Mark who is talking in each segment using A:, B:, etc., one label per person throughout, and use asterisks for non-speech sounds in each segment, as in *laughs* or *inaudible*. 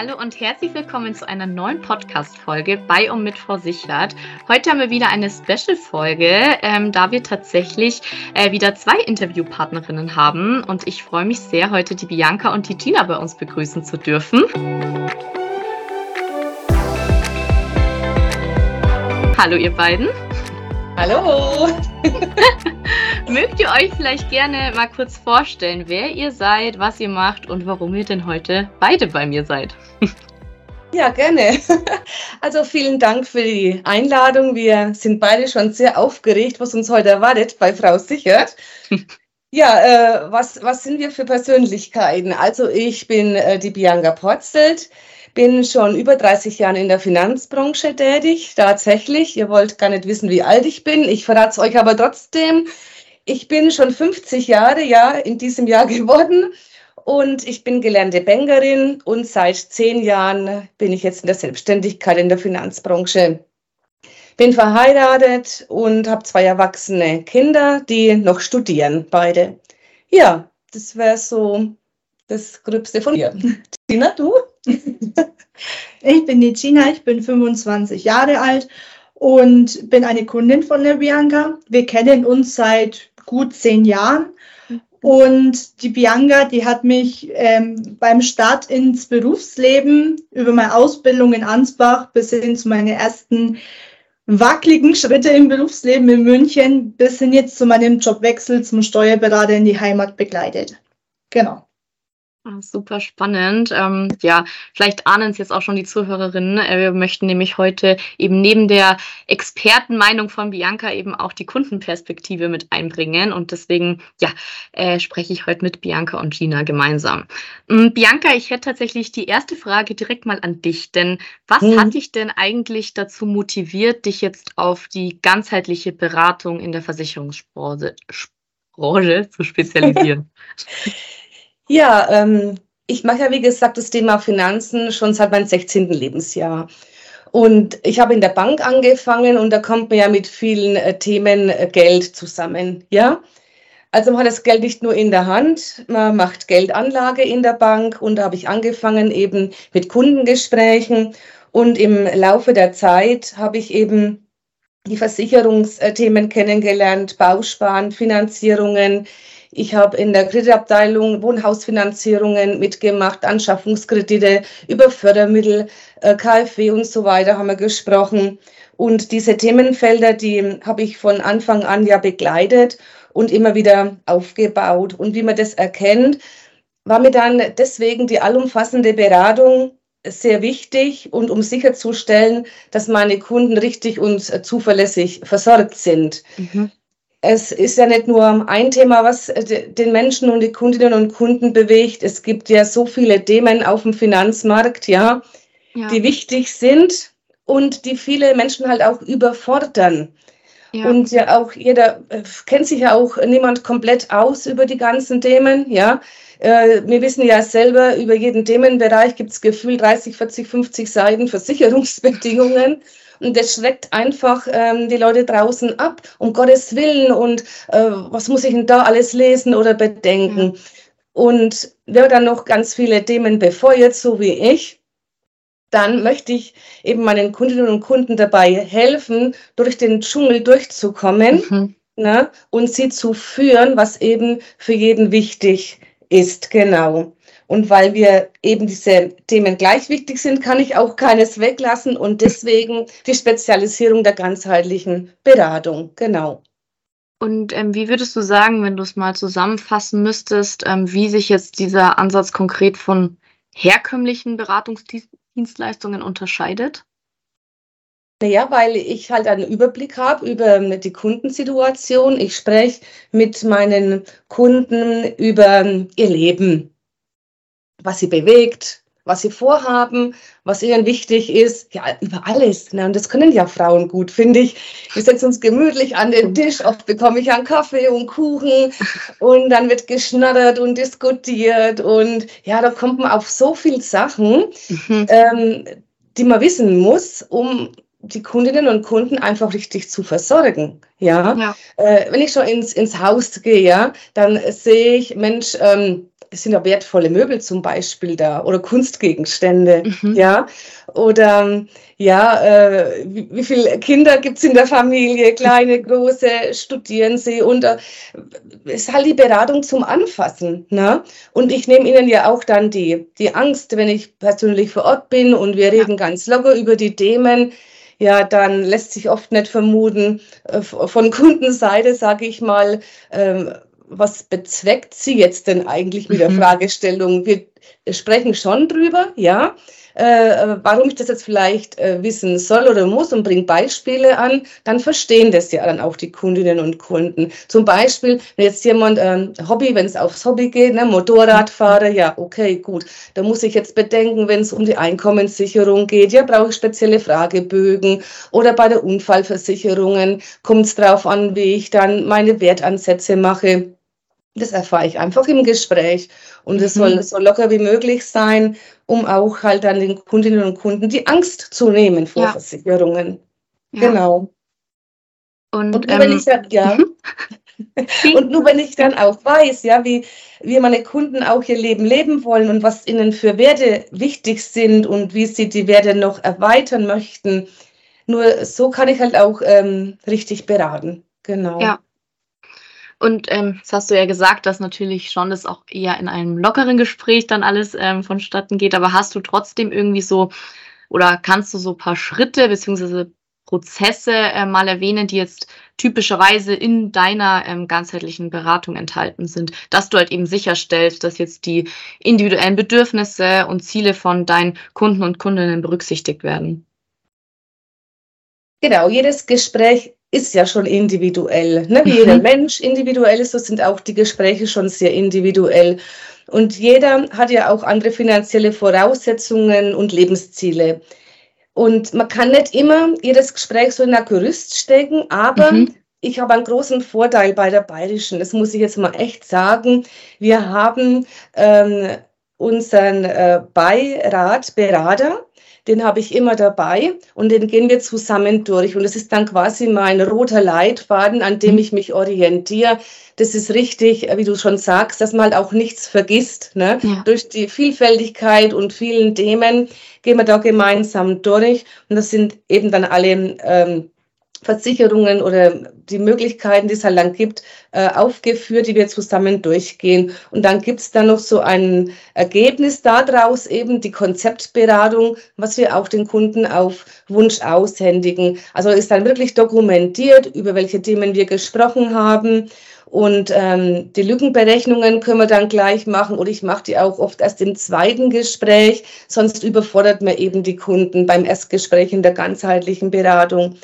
A: Hallo und herzlich willkommen zu einer neuen Podcast-Folge bei und mit Versichert. Heute haben wir wieder eine Special-Folge, ähm, da wir tatsächlich äh, wieder zwei Interviewpartnerinnen haben. Und ich freue mich sehr, heute die Bianca und die Gina bei uns begrüßen zu dürfen. Hallo, ihr beiden.
B: Hallo. *laughs*
A: Mögt ihr euch vielleicht gerne mal kurz vorstellen, wer ihr seid, was ihr macht und warum ihr denn heute beide bei mir seid?
B: Ja, gerne. *laughs* Also vielen Dank für die Einladung. Wir sind beide schon sehr aufgeregt, was uns heute erwartet bei Frau Sichert. *laughs* Ja, äh, was, was sind wir für Persönlichkeiten? Also ich bin äh, die Bianca Porzelt, bin schon über 30 Jahre in der Finanzbranche tätig, tatsächlich. Ihr wollt gar nicht wissen, wie alt ich bin. Ich verrate es euch aber trotzdem. Ich bin schon 50 Jahre ja in diesem Jahr *laughs* geworden und ich bin gelernte Bankerin und seit zehn Jahren bin ich jetzt in der Selbstständigkeit in der Finanzbranche. Bin verheiratet und habe zwei erwachsene Kinder, die noch studieren, beide. Ja, das wäre so das Gröbste von mir. *laughs* Tina, du? *laughs*
C: Ich bin die Gina, ich bin 25 Jahre alt und bin eine Kundin von der Bianca. Wir kennen uns seit gut zehn Jahren. Und die Bianca, die hat mich ähm, beim Start ins Berufsleben über meine Ausbildung in Ansbach bis hin zu meinen ersten wackeligen Schritte im Berufsleben in München bis hin jetzt zu meinem Jobwechsel zum Steuerberater in die Heimat begleitet. Genau.
A: Ah, super spannend. Ähm, ja, vielleicht ahnen es jetzt auch schon die Zuhörerinnen. Äh, wir möchten nämlich heute eben neben der Expertenmeinung von Bianca eben auch die Kundenperspektive mit einbringen. Und deswegen, ja, äh, spreche ich heute mit Bianca und Gina gemeinsam. Ähm, Bianca, ich hätte tatsächlich die erste Frage direkt mal an dich. Denn was hm. hat dich denn eigentlich dazu motiviert, dich jetzt auf die ganzheitliche Beratung in der Versicherungsbranche Branche zu spezialisieren? *laughs*
B: Ja, ähm, ich mache ja, wie gesagt, das Thema Finanzen schon seit meinem 16. Lebensjahr. Und ich habe in der Bank angefangen und da kommt man ja mit vielen äh, Themen äh, Geld zusammen. Ja, also man hat das Geld nicht nur in der Hand, man macht Geldanlage in der Bank und da habe ich angefangen eben mit Kundengesprächen und im Laufe der Zeit habe ich eben die Versicherungsthemen kennengelernt, Bausparen, Finanzierungen, ich habe in der Kreditabteilung Wohnhausfinanzierungen mitgemacht, Anschaffungskredite über Fördermittel, äh, KfW und so weiter haben wir gesprochen. Und diese Themenfelder, die habe ich von Anfang an ja begleitet und immer wieder aufgebaut. Und wie man das erkennt, war mir dann deswegen die allumfassende Beratung sehr wichtig und um sicherzustellen, dass meine Kunden richtig und zuverlässig versorgt sind. Mhm es ist ja nicht nur ein Thema, was äh, den Menschen und die Kundinnen und Kunden bewegt. Es gibt ja so viele Themen auf dem Finanzmarkt, ja, ja. die wichtig sind und die viele Menschen halt auch überfordern. Ja. Und ja auch jeder äh, kennt sich ja auch niemand komplett aus über die ganzen Themen, ja. Äh, wir wissen ja selber, über jeden Themenbereich gibt es gefühlt 30, 40, 50 Seiten Versicherungsbedingungen. Und das schreckt einfach ähm, die Leute draußen ab, um Gottes Willen. Und äh, was muss ich denn da alles lesen oder bedenken? Ja. Und wer dann noch ganz viele Themen befeuert, so wie ich, dann möchte ich eben meinen Kundinnen und Kunden dabei helfen, durch den Dschungel durchzukommen mhm. ne, und sie zu führen, was eben für jeden wichtig ist. Genau. Und weil wir eben diese Themen gleich wichtig sind, kann ich auch keines weglassen und *laughs* deswegen die Spezialisierung der ganzheitlichen Beratung. Genau.
A: Und ähm, wie würdest du sagen, wenn du es mal zusammenfassen müsstest, ähm, wie sich jetzt dieser Ansatz konkret von herkömmlichen Beratungsdienstleistungen unterscheidet?
B: Naja, weil ich halt einen Überblick habe über die Kundensituation. Ich spreche mit meinen Kunden über ihr Leben was sie bewegt, was sie vorhaben, was ihnen wichtig ist, ja, über alles. Ne? Und das können ja Frauen gut, finde ich. Wir setzen uns gemütlich an den Tisch, oft bekomme ich einen Kaffee und Kuchen und dann wird geschnattert und diskutiert und ja, da kommt man auf so viele Sachen, mhm. ähm, die man wissen muss, um die Kundinnen und Kunden einfach richtig zu versorgen. Ja, ja. Äh, wenn ich schon ins, ins Haus gehe, ja, dann sehe ich, Mensch, ähm, es sind ja wertvolle Möbel zum Beispiel da oder Kunstgegenstände, mhm. ja. Oder ja, äh, wie, wie viele Kinder gibt es in der Familie, kleine, große, studieren sie und äh, ist halt die Beratung zum Anfassen. Ne? Und ich nehme ihnen ja auch dann die, die Angst, wenn ich persönlich vor Ort bin und wir reden ganz locker über die Themen ja, dann lässt sich oft nicht vermuten, äh, von Kundenseite, sage ich mal, ähm, was bezweckt sie jetzt denn eigentlich mit der mhm. Fragestellung? Wir sprechen schon drüber, ja, äh, warum ich das jetzt vielleicht äh, wissen soll oder muss und bringe Beispiele an, dann verstehen das ja dann auch die Kundinnen und Kunden. Zum Beispiel, wenn jetzt jemand ähm, Hobby, wenn es aufs Hobby geht, ne, Motorradfahrer, ja, okay, gut. Da muss ich jetzt bedenken, wenn es um die Einkommenssicherung geht, ja, brauche ich spezielle Fragebögen oder bei der Unfallversicherungen kommt es darauf an, wie ich dann meine Wertansätze mache. Das erfahre ich einfach im Gespräch. Und es soll mhm. so locker wie möglich sein, um auch halt an den Kundinnen und Kunden die Angst zu nehmen vor ja. Versicherungen. Ja. Genau. Und, und nur, ähm, wenn ich dann, ja. Mhm. *laughs* und nur wenn ich dann auch weiß, ja, wie, wie meine Kunden auch ihr Leben leben wollen und was ihnen für Werte wichtig sind und wie sie die Werte noch erweitern möchten, nur so kann ich halt auch ähm, richtig beraten. Genau.
A: Ja. Und ähm, das hast du ja gesagt, dass natürlich schon das auch eher in einem lockeren Gespräch dann alles ähm, vonstatten geht. Aber hast du trotzdem irgendwie so oder kannst du so paar Schritte beziehungsweise Prozesse äh, mal erwähnen, die jetzt typischerweise in deiner ähm, ganzheitlichen Beratung enthalten sind, dass du halt eben sicherstellst, dass jetzt die individuellen Bedürfnisse und Ziele von deinen Kunden und Kundinnen berücksichtigt werden.
B: Genau, jedes Gespräch ist ja schon individuell. Ne? Wie jeder mhm. Mensch individuell ist, so sind auch die Gespräche schon sehr individuell. Und jeder hat ja auch andere finanzielle Voraussetzungen und Lebensziele. Und man kann nicht immer jedes Gespräch so in ein Gerüst stecken, aber mhm. ich habe einen großen Vorteil bei der Bayerischen. Das muss ich jetzt mal echt sagen. Wir haben ähm, unseren äh, Beirat, Berater, den habe ich immer dabei und den gehen wir zusammen durch. Und das ist dann quasi mein roter Leitfaden, an dem mhm. ich mich orientiere. Das ist richtig, wie du schon sagst, dass man halt auch nichts vergisst. Ne? Ja. Durch die Vielfältigkeit und vielen Themen gehen wir da gemeinsam durch. Und das sind eben dann alle ähm, Versicherungen oder die Möglichkeiten, die es halt dann gibt, äh, aufgeführt, die wir zusammen durchgehen. Und dann gibt es dann noch so ein Ergebnis daraus, eben die Konzeptberatung, was wir auch den Kunden auf Wunsch aushändigen. Also ist dann wirklich dokumentiert, über welche Themen wir gesprochen haben. Und ähm, die Lückenberechnungen können wir dann gleich machen oder ich mache die auch oft erst im zweiten Gespräch, sonst überfordert man eben die Kunden beim Erstgespräch in der ganzheitlichen Beratung.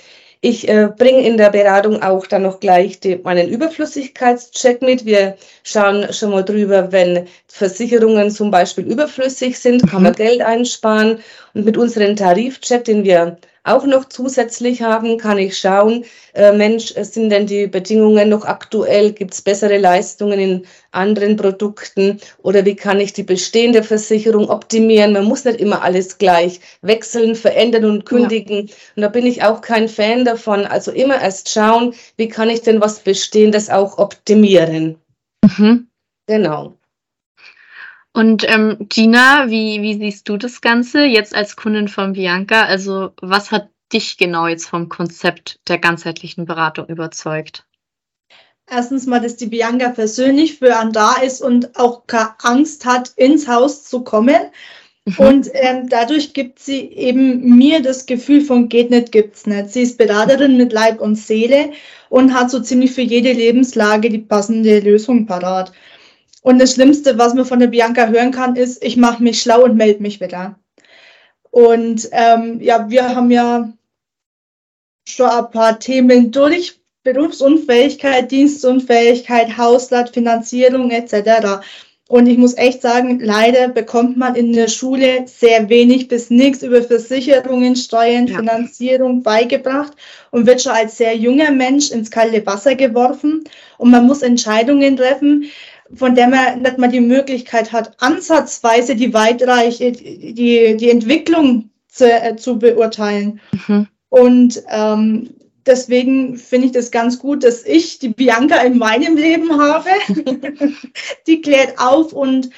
B: Ich äh, bringe in der Beratung auch dann noch gleich die, meinen Überflüssigkeitscheck mit. Wir schauen schon mal drüber, wenn Versicherungen zum Beispiel überflüssig sind, kann man mhm. Geld einsparen. Und mit unserem Tarifcheck, den wir auch noch zusätzlich haben, kann ich schauen, äh, Mensch, sind denn die Bedingungen noch aktuell? Gibt es bessere Leistungen in anderen Produkten? Oder wie kann ich die bestehende Versicherung optimieren? Man muss nicht immer alles gleich wechseln, verändern und kündigen. Ja. Und da bin ich auch kein Fan davon. Also immer erst schauen, wie kann ich denn was Bestehendes auch optimieren? Mhm. Genau.
A: Und ähm, Gina, wie, wie siehst du das Ganze jetzt als Kundin von Bianca? Also was hat dich genau jetzt vom Konzept der ganzheitlichen Beratung überzeugt?
C: Erstens mal, dass die Bianca persönlich für einen da ist und auch keine Angst hat, ins Haus zu kommen. Mhm. Und ähm, dadurch gibt sie eben mir das Gefühl von geht nicht, gibt's nicht. Sie ist Beraterin mit Leib und Seele und hat so ziemlich für jede Lebenslage die passende Lösung parat. Und das Schlimmste, was man von der Bianca hören kann, ist, ich mache mich schlau und melde mich wieder. Und ähm, ja, wir haben ja schon ein paar Themen durch. Berufsunfähigkeit, Dienstunfähigkeit, Hauslat, Finanzierung etc. Und ich muss echt sagen, leider bekommt man in der Schule sehr wenig bis nichts über Versicherungen, Steuern, ja. Finanzierung beigebracht und wird schon als sehr junger Mensch ins kalte Wasser geworfen. Und man muss Entscheidungen treffen, von der man nicht mal die Möglichkeit hat, ansatzweise die weitreiche, die, die Entwicklung zu, äh, zu beurteilen. Mhm. Und ähm, deswegen finde ich das ganz gut, dass ich die Bianca in meinem Leben habe. *laughs* die klärt auf und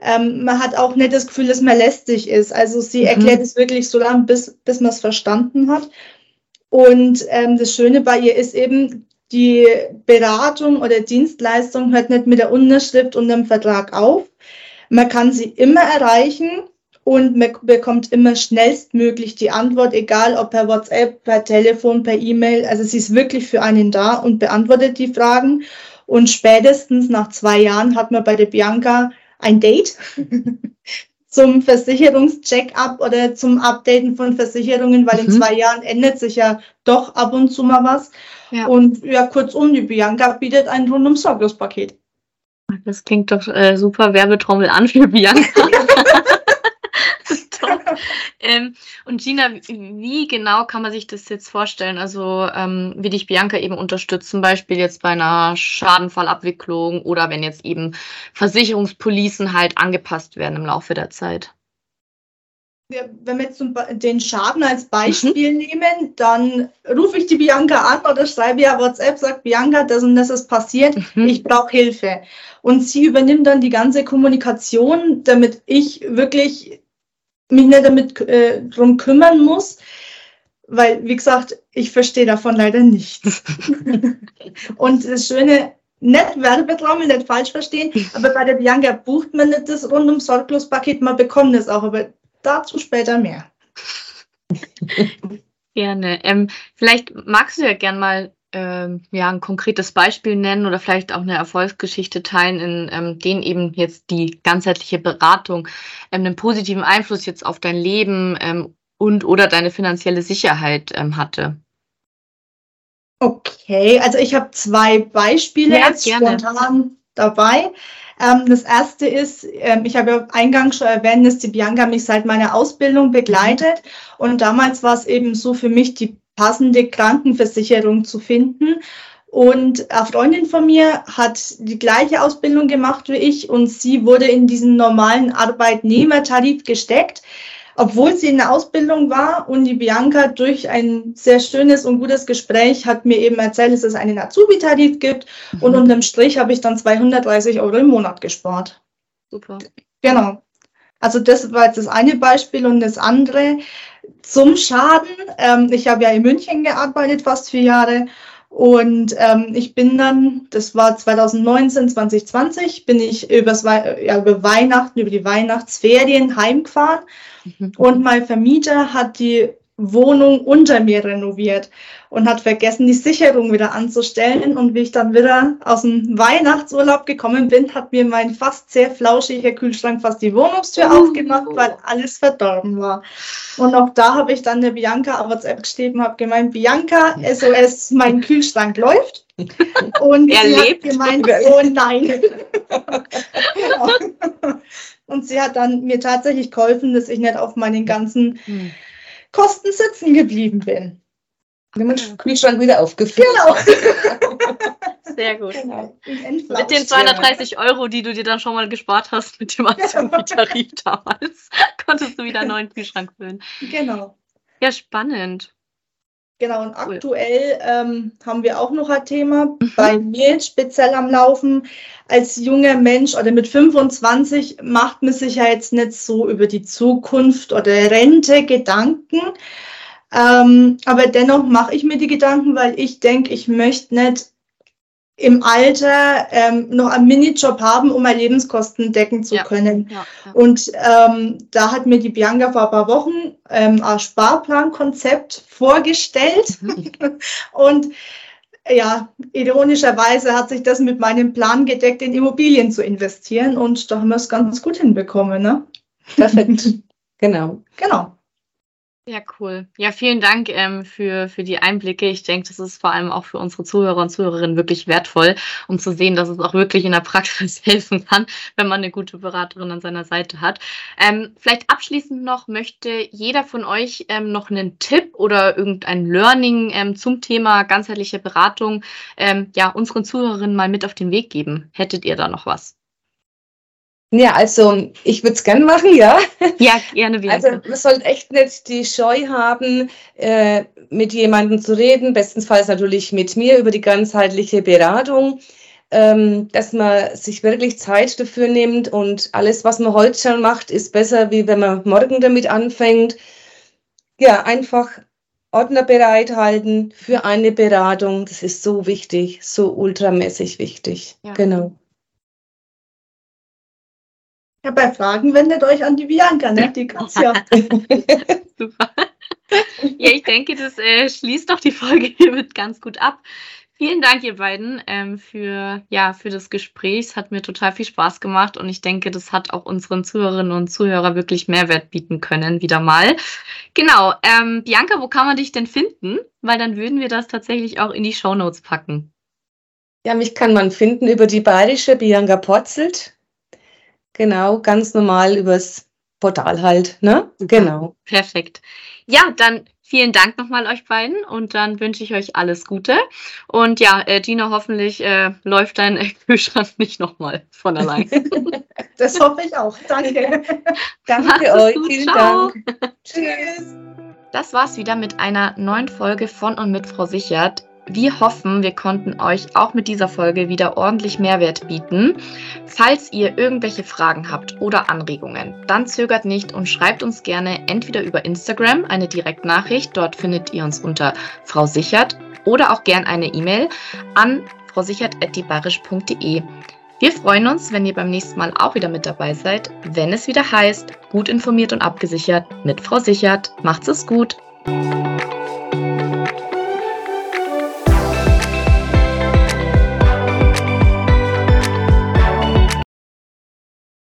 C: ähm, man hat auch nicht das Gefühl, dass man lästig ist. Also sie mhm. erklärt es wirklich so lange, bis, bis man es verstanden hat. Und ähm, das Schöne bei ihr ist eben, die Beratung oder Dienstleistung hört nicht mit der Unterschrift und dem Vertrag auf. Man kann sie immer erreichen und man bekommt immer schnellstmöglich die Antwort, egal ob per WhatsApp, per Telefon, per E-Mail. Also sie ist wirklich für einen da und beantwortet die Fragen. Und spätestens nach zwei Jahren hat man bei der Bianca ein Date *laughs* zum Versicherungscheck-up oder zum Updaten von Versicherungen, weil mhm. in zwei Jahren ändert sich ja doch ab und zu mal was. Ja. Und ja, kurzum, die Bianca bietet ein rundum sorglos Paket.
A: Das klingt doch äh, super Werbetrommel an für Bianca. *laughs* *laughs* ähm, und Gina, wie genau kann man sich das jetzt vorstellen? Also ähm, wie dich Bianca eben unterstützt, zum Beispiel jetzt bei einer Schadenfallabwicklung oder wenn jetzt eben Versicherungspolicen halt angepasst werden im Laufe der Zeit?
C: wenn wir jetzt den Schaden als Beispiel mhm. nehmen, dann rufe ich die Bianca an oder schreibe ja WhatsApp, sagt Bianca, das und das ist passiert, mhm. ich brauche Hilfe. Und sie übernimmt dann die ganze Kommunikation, damit ich wirklich mich nicht damit äh, drum kümmern muss, weil, wie gesagt, ich verstehe davon leider nichts. *laughs* und das Schöne, nicht Werbetraum, nicht falsch verstehen, aber bei der Bianca bucht man nicht das rundum sorglos Paket, man bekommt es auch, aber dazu später mehr. *laughs*
A: Gerne. Ähm, vielleicht magst du ja gern mal ähm, ja, ein konkretes Beispiel nennen oder vielleicht auch eine Erfolgsgeschichte teilen, in ähm, denen eben jetzt die ganzheitliche Beratung ähm, einen positiven Einfluss jetzt auf dein Leben ähm, und oder deine finanzielle Sicherheit ähm, hatte.
C: Okay, also ich habe zwei Beispiele ja, jetzt gerne. spontan dabei. Ähm, das erste ist, ähm, ich habe ja eingangs schon erwähnt, dass die Bianca mich seit meiner Ausbildung begleitet. Und damals war es eben so für mich die passende Krankenversicherung zu finden. Und eine Freundin von mir hat die gleiche Ausbildung gemacht wie ich und sie wurde in diesen normalen Arbeitnehmertarif gesteckt obwohl sie in der Ausbildung war und die Bianca durch ein sehr schönes und gutes Gespräch hat mir eben erzählt, dass es einen Azubi-Tarif gibt mhm. und unterm Strich habe ich dann 230 Euro im Monat gespart. Super. Genau. Also das war jetzt das eine Beispiel und das andere zum Schaden. Ähm, ich habe ja in München gearbeitet, fast vier Jahre. Und ähm, ich bin dann, das war 2019, 2020, bin ich übers, ja, über Weihnachten, über die Weihnachtsferien heimgefahren Mhm. Und mein Vermieter hat die Wohnung unter mir renoviert und hat vergessen, die Sicherung wieder anzustellen. Und wie ich dann wieder aus dem Weihnachtsurlaub gekommen bin, hat mir mein fast sehr flauschiger Kühlschrank fast die Wohnungstür oh. aufgemacht, weil alles verdorben war. Und auch da habe ich dann der Bianca auf WhatsApp geschrieben, habe gemeint, Bianca, SOS, mein Kühlschrank läuft. Und er sie lebt. hat gemeint, *laughs* oh nein. genau. Und sie hat dann mir tatsächlich geholfen, dass ich nicht auf meinen ganzen hm. Kosten sitzen geblieben bin.
B: Wenn man Kühlschrank wieder aufgefüllt.
A: Genau. *laughs* Sehr gut. Genau. Mit den 230 Euro, die du dir dann schon mal gespart hast mit dem *laughs* Azubi-Tarif damals, konntest du wieder einen neuen Kühlschrank füllen.
C: Genau.
A: Ja, spannend.
C: Genau, und aktuell ähm, haben wir auch noch ein Thema mhm. bei mir speziell am Laufen. Als junger Mensch oder mit 25 macht man sich ja jetzt nicht so über die Zukunft oder Rente Gedanken. Ähm, aber dennoch mache ich mir die Gedanken, weil ich denke, ich möchte nicht im Alter ähm, noch einen Minijob haben, um meine Lebenskosten decken zu ja, können. Ja, ja. Und ähm, da hat mir die Bianca vor ein paar Wochen ähm, ein Sparplankonzept vorgestellt. Mhm. *laughs* Und ja, ironischerweise hat sich das mit meinem Plan gedeckt, in Immobilien zu investieren. Und da haben wir es ganz gut hinbekommen. Ne?
B: Perfekt. *laughs* genau.
C: Genau.
A: Ja, cool. Ja, vielen Dank ähm, für, für die Einblicke. Ich denke, das ist vor allem auch für unsere Zuhörer und Zuhörerinnen wirklich wertvoll, um zu sehen, dass es auch wirklich in der Praxis *laughs* helfen kann, wenn man eine gute Beraterin an seiner Seite hat. Ähm, vielleicht abschließend noch, möchte jeder von euch ähm, noch einen Tipp oder irgendein Learning ähm, zum Thema ganzheitliche Beratung ähm, ja, unseren Zuhörerinnen mal mit auf den Weg geben? Hättet ihr da noch was?
B: Ja, also ich würde es gerne machen, ja.
A: Ja, gerne wieder.
B: Also man sollte echt nicht die Scheu haben, äh, mit jemandem zu reden, bestensfalls natürlich mit mir über die ganzheitliche Beratung, ähm, dass man sich wirklich Zeit dafür nimmt und alles, was man heute schon macht, ist besser, wie wenn man morgen damit anfängt. Ja, einfach Ordner bereithalten für eine Beratung. Das ist so wichtig, so ultramäßig wichtig. Ja. Genau.
C: Ja, bei Fragen wendet euch an die Bianca, ne? Die kann's ja. *laughs*
A: Super. Ja, ich denke, das äh, schließt doch die Folge hiermit ganz gut ab. Vielen Dank, ihr beiden, ähm, für, ja, für das Gespräch. Es hat mir total viel Spaß gemacht und ich denke, das hat auch unseren Zuhörerinnen und Zuhörern wirklich Mehrwert bieten können, wieder mal. Genau. Ähm, Bianca, wo kann man dich denn finden? Weil dann würden wir das tatsächlich auch in die Show Notes packen.
B: Ja, mich kann man finden über die bayerische Bianca Potzelt. Genau, ganz normal übers Portal halt, ne? Genau.
A: Perfekt. Ja, dann vielen Dank nochmal euch beiden und dann wünsche ich euch alles Gute. Und ja, äh, Gina, hoffentlich äh, läuft dein *laughs* Kühlschrank nicht nochmal von allein. *laughs*
C: das hoffe ich auch. Danke. *laughs*
B: Danke euch. Gut. Vielen Ciao. Dank. Tschüss.
A: Das war's wieder mit einer neuen Folge von und mit Frau Sichert. Wir hoffen, wir konnten euch auch mit dieser Folge wieder ordentlich Mehrwert bieten. Falls ihr irgendwelche Fragen habt oder Anregungen, dann zögert nicht und schreibt uns gerne entweder über Instagram eine Direktnachricht, dort findet ihr uns unter Frau Sichert, oder auch gern eine E-Mail an frausichert.debarisch.de. Wir freuen uns, wenn ihr beim nächsten Mal auch wieder mit dabei seid, wenn es wieder heißt, gut informiert und abgesichert mit Frau Sichert. Macht's es gut!